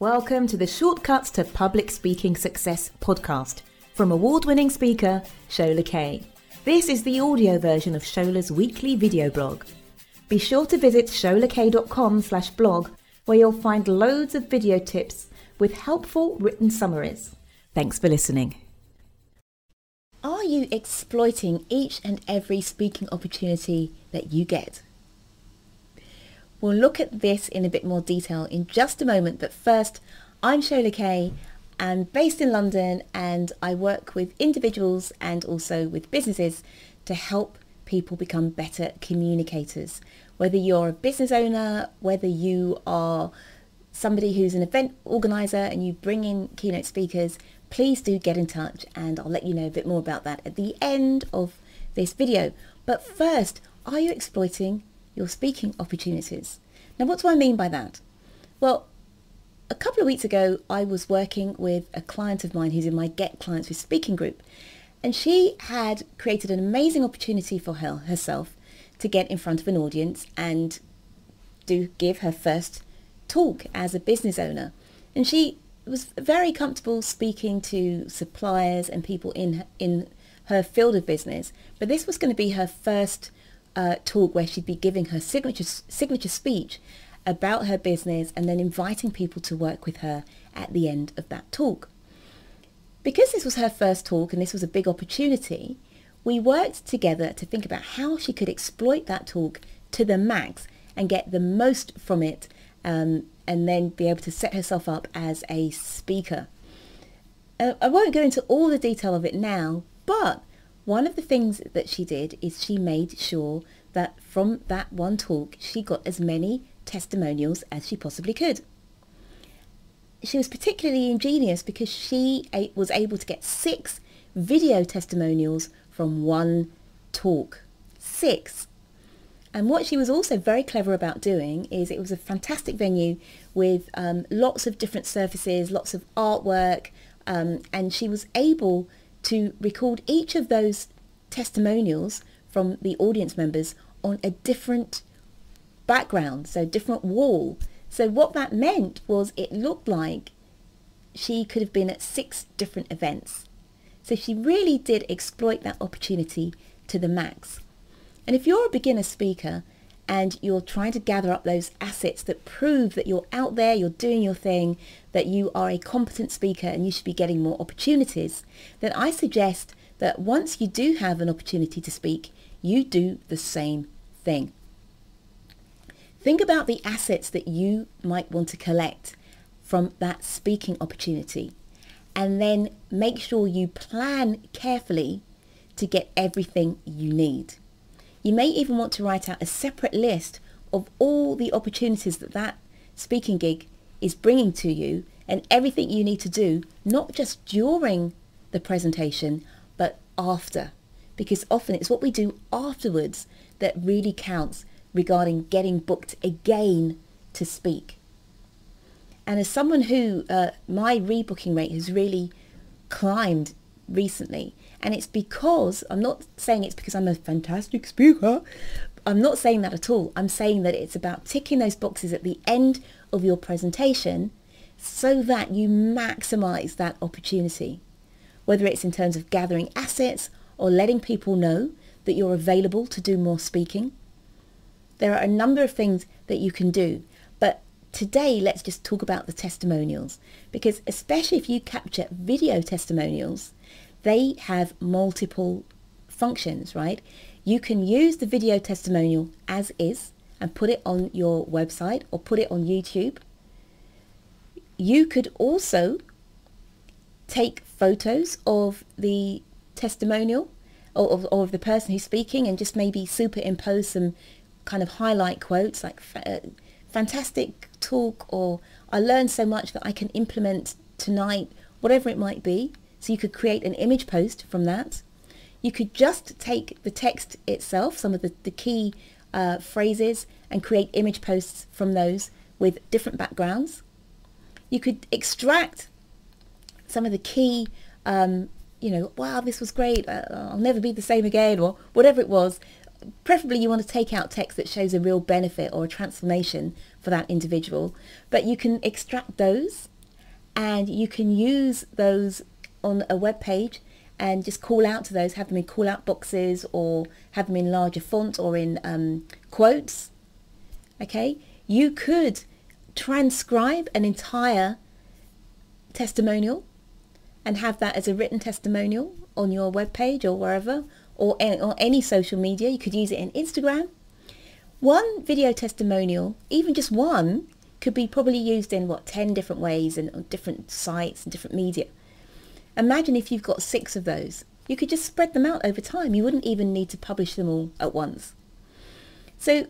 Welcome to the Shortcuts to Public Speaking Success podcast from award winning speaker Shola Kaye. This is the audio version of Shola's weekly video blog. Be sure to visit sholakaye.com slash blog where you'll find loads of video tips with helpful written summaries. Thanks for listening. Are you exploiting each and every speaking opportunity that you get? We'll look at this in a bit more detail in just a moment, but first, I'm Shola Kaye. I'm based in London and I work with individuals and also with businesses to help people become better communicators. Whether you're a business owner, whether you are somebody who's an event organizer and you bring in keynote speakers, please do get in touch and I'll let you know a bit more about that at the end of this video. But first, are you exploiting your speaking opportunities. Now, what do I mean by that? Well, a couple of weeks ago, I was working with a client of mine who's in my Get Clients with Speaking group, and she had created an amazing opportunity for her herself to get in front of an audience and do give her first talk as a business owner. And she was very comfortable speaking to suppliers and people in in her field of business, but this was going to be her first uh, talk where she'd be giving her signature signature speech about her business and then inviting people to work with her at the end of that talk. Because this was her first talk and this was a big opportunity, we worked together to think about how she could exploit that talk to the max and get the most from it um, and then be able to set herself up as a speaker. Uh, I won't go into all the detail of it now, but one of the things that she did is she made sure that from that one talk, she got as many testimonials as she possibly could. She was particularly ingenious because she was able to get six video testimonials from one talk. Six. And what she was also very clever about doing is it was a fantastic venue with um, lots of different surfaces, lots of artwork, um, and she was able to record each of those testimonials from the audience members on a different background, so different wall. So what that meant was it looked like she could have been at six different events. So she really did exploit that opportunity to the max. And if you're a beginner speaker and you're trying to gather up those assets that prove that you're out there, you're doing your thing, that you are a competent speaker and you should be getting more opportunities, then I suggest that once you do have an opportunity to speak, you do the same thing. Think about the assets that you might want to collect from that speaking opportunity and then make sure you plan carefully to get everything you need. You may even want to write out a separate list of all the opportunities that that speaking gig is bringing to you and everything you need to do, not just during the presentation, but after. Because often it's what we do afterwards that really counts regarding getting booked again to speak. And as someone who, uh, my rebooking rate has really climbed recently, and it's because, I'm not saying it's because I'm a fantastic speaker. I'm not saying that at all. I'm saying that it's about ticking those boxes at the end of your presentation so that you maximize that opportunity. Whether it's in terms of gathering assets or letting people know that you're available to do more speaking. There are a number of things that you can do, today let's just talk about the testimonials because especially if you capture video testimonials, they have multiple functions, right? You can use the video testimonial as is and put it on your website or put it on YouTube. You could also take photos of the testimonial or of, or of the person who's speaking and just maybe superimpose some kind of highlight quotes like uh, fantastic talk or I learned so much that I can implement tonight, whatever it might be. So you could create an image post from that. You could just take the text itself, some of the, the key uh, phrases, and create image posts from those with different backgrounds. You could extract some of the key, um, you know, wow, this was great, uh, I'll never be the same again, or whatever it was, preferably you want to take out text that shows a real benefit or a transformation for that individual. But you can extract those and you can use those on a web page and just call out to those, have them in call out boxes or have them in larger font or in um, quotes. Okay, you could transcribe an entire testimonial and have that as a written testimonial on your web page or wherever or any, or any social media. You could use it in Instagram. One video testimonial, even just one, could be probably used in what 10 different ways and on different sites and different media. Imagine if you've got six of those. You could just spread them out over time. You wouldn't even need to publish them all at once. So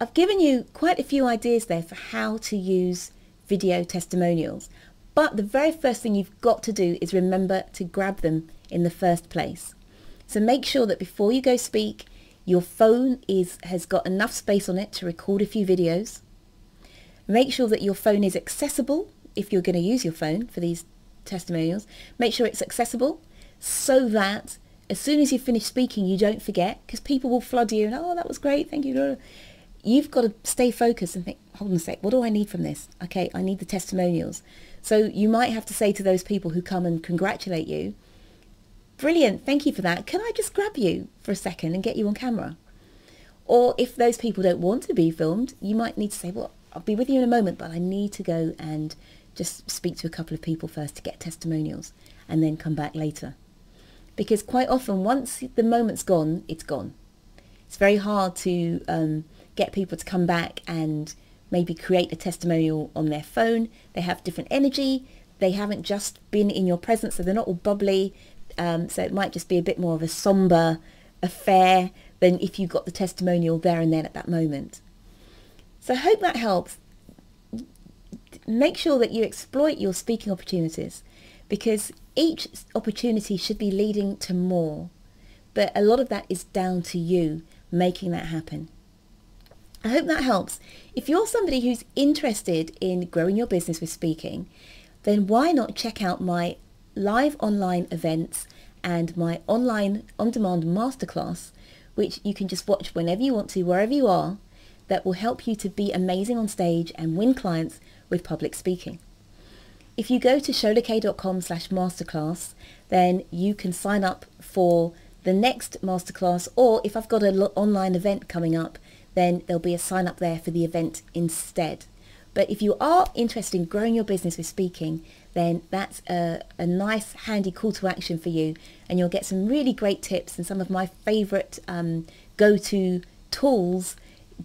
I've given you quite a few ideas there for how to use video testimonials. But the very first thing you've got to do is remember to grab them in the first place. So make sure that before you go speak, your phone is has got enough space on it to record a few videos. Make sure that your phone is accessible if you're going to use your phone for these testimonials, make sure it's accessible so that as soon as you finish speaking, you don't forget because people will flood you and, oh, that was great, thank you. You've got to stay focused and think, hold on a sec, what do I need from this? Okay, I need the testimonials. So you might have to say to those people who come and congratulate you, brilliant, thank you for that. Can I just grab you for a second and get you on camera? Or if those people don't want to be filmed, you might need to say, well, I'll be with you in a moment, but I need to go and just speak to a couple of people first to get testimonials and then come back later. Because quite often, once the moment's gone, it's gone. It's very hard to um, get people to come back and maybe create a testimonial on their phone. They have different energy. They haven't just been in your presence, so they're not all bubbly. Um, so it might just be a bit more of a somber affair than if you got the testimonial there and then at that moment. So I hope that helps make sure that you exploit your speaking opportunities because each opportunity should be leading to more. But a lot of that is down to you making that happen. I hope that helps. If you're somebody who's interested in growing your business with speaking, then why not check out my live online events and my online on-demand masterclass, which you can just watch whenever you want to, wherever you are, that will help you to be amazing on stage and win clients with public speaking. If you go to sholakaye.com slash masterclass, then you can sign up for the next masterclass, or if I've got an online event coming up, then there'll be a sign up there for the event instead. But if you are interested in growing your business with speaking, then that's a, a nice, handy call to action for you. And you'll get some really great tips and some of my favorite um, go-to tools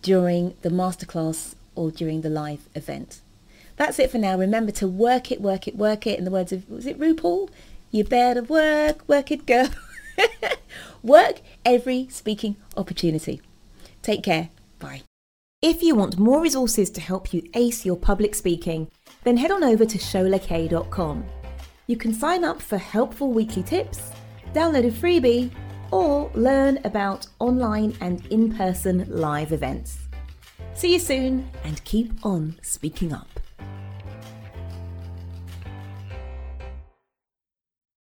during the masterclass or during the live event. That's it for now. Remember to work it, work it, work it. In the words of, was it RuPaul? You better work, work it, girl. work every speaking opportunity. Take care. Bye. If you want more resources to help you ace your public speaking, then head on over to sholakaye.com. You can sign up for helpful weekly tips, download a freebie, or learn about online and in person live events. See you soon and keep on speaking up.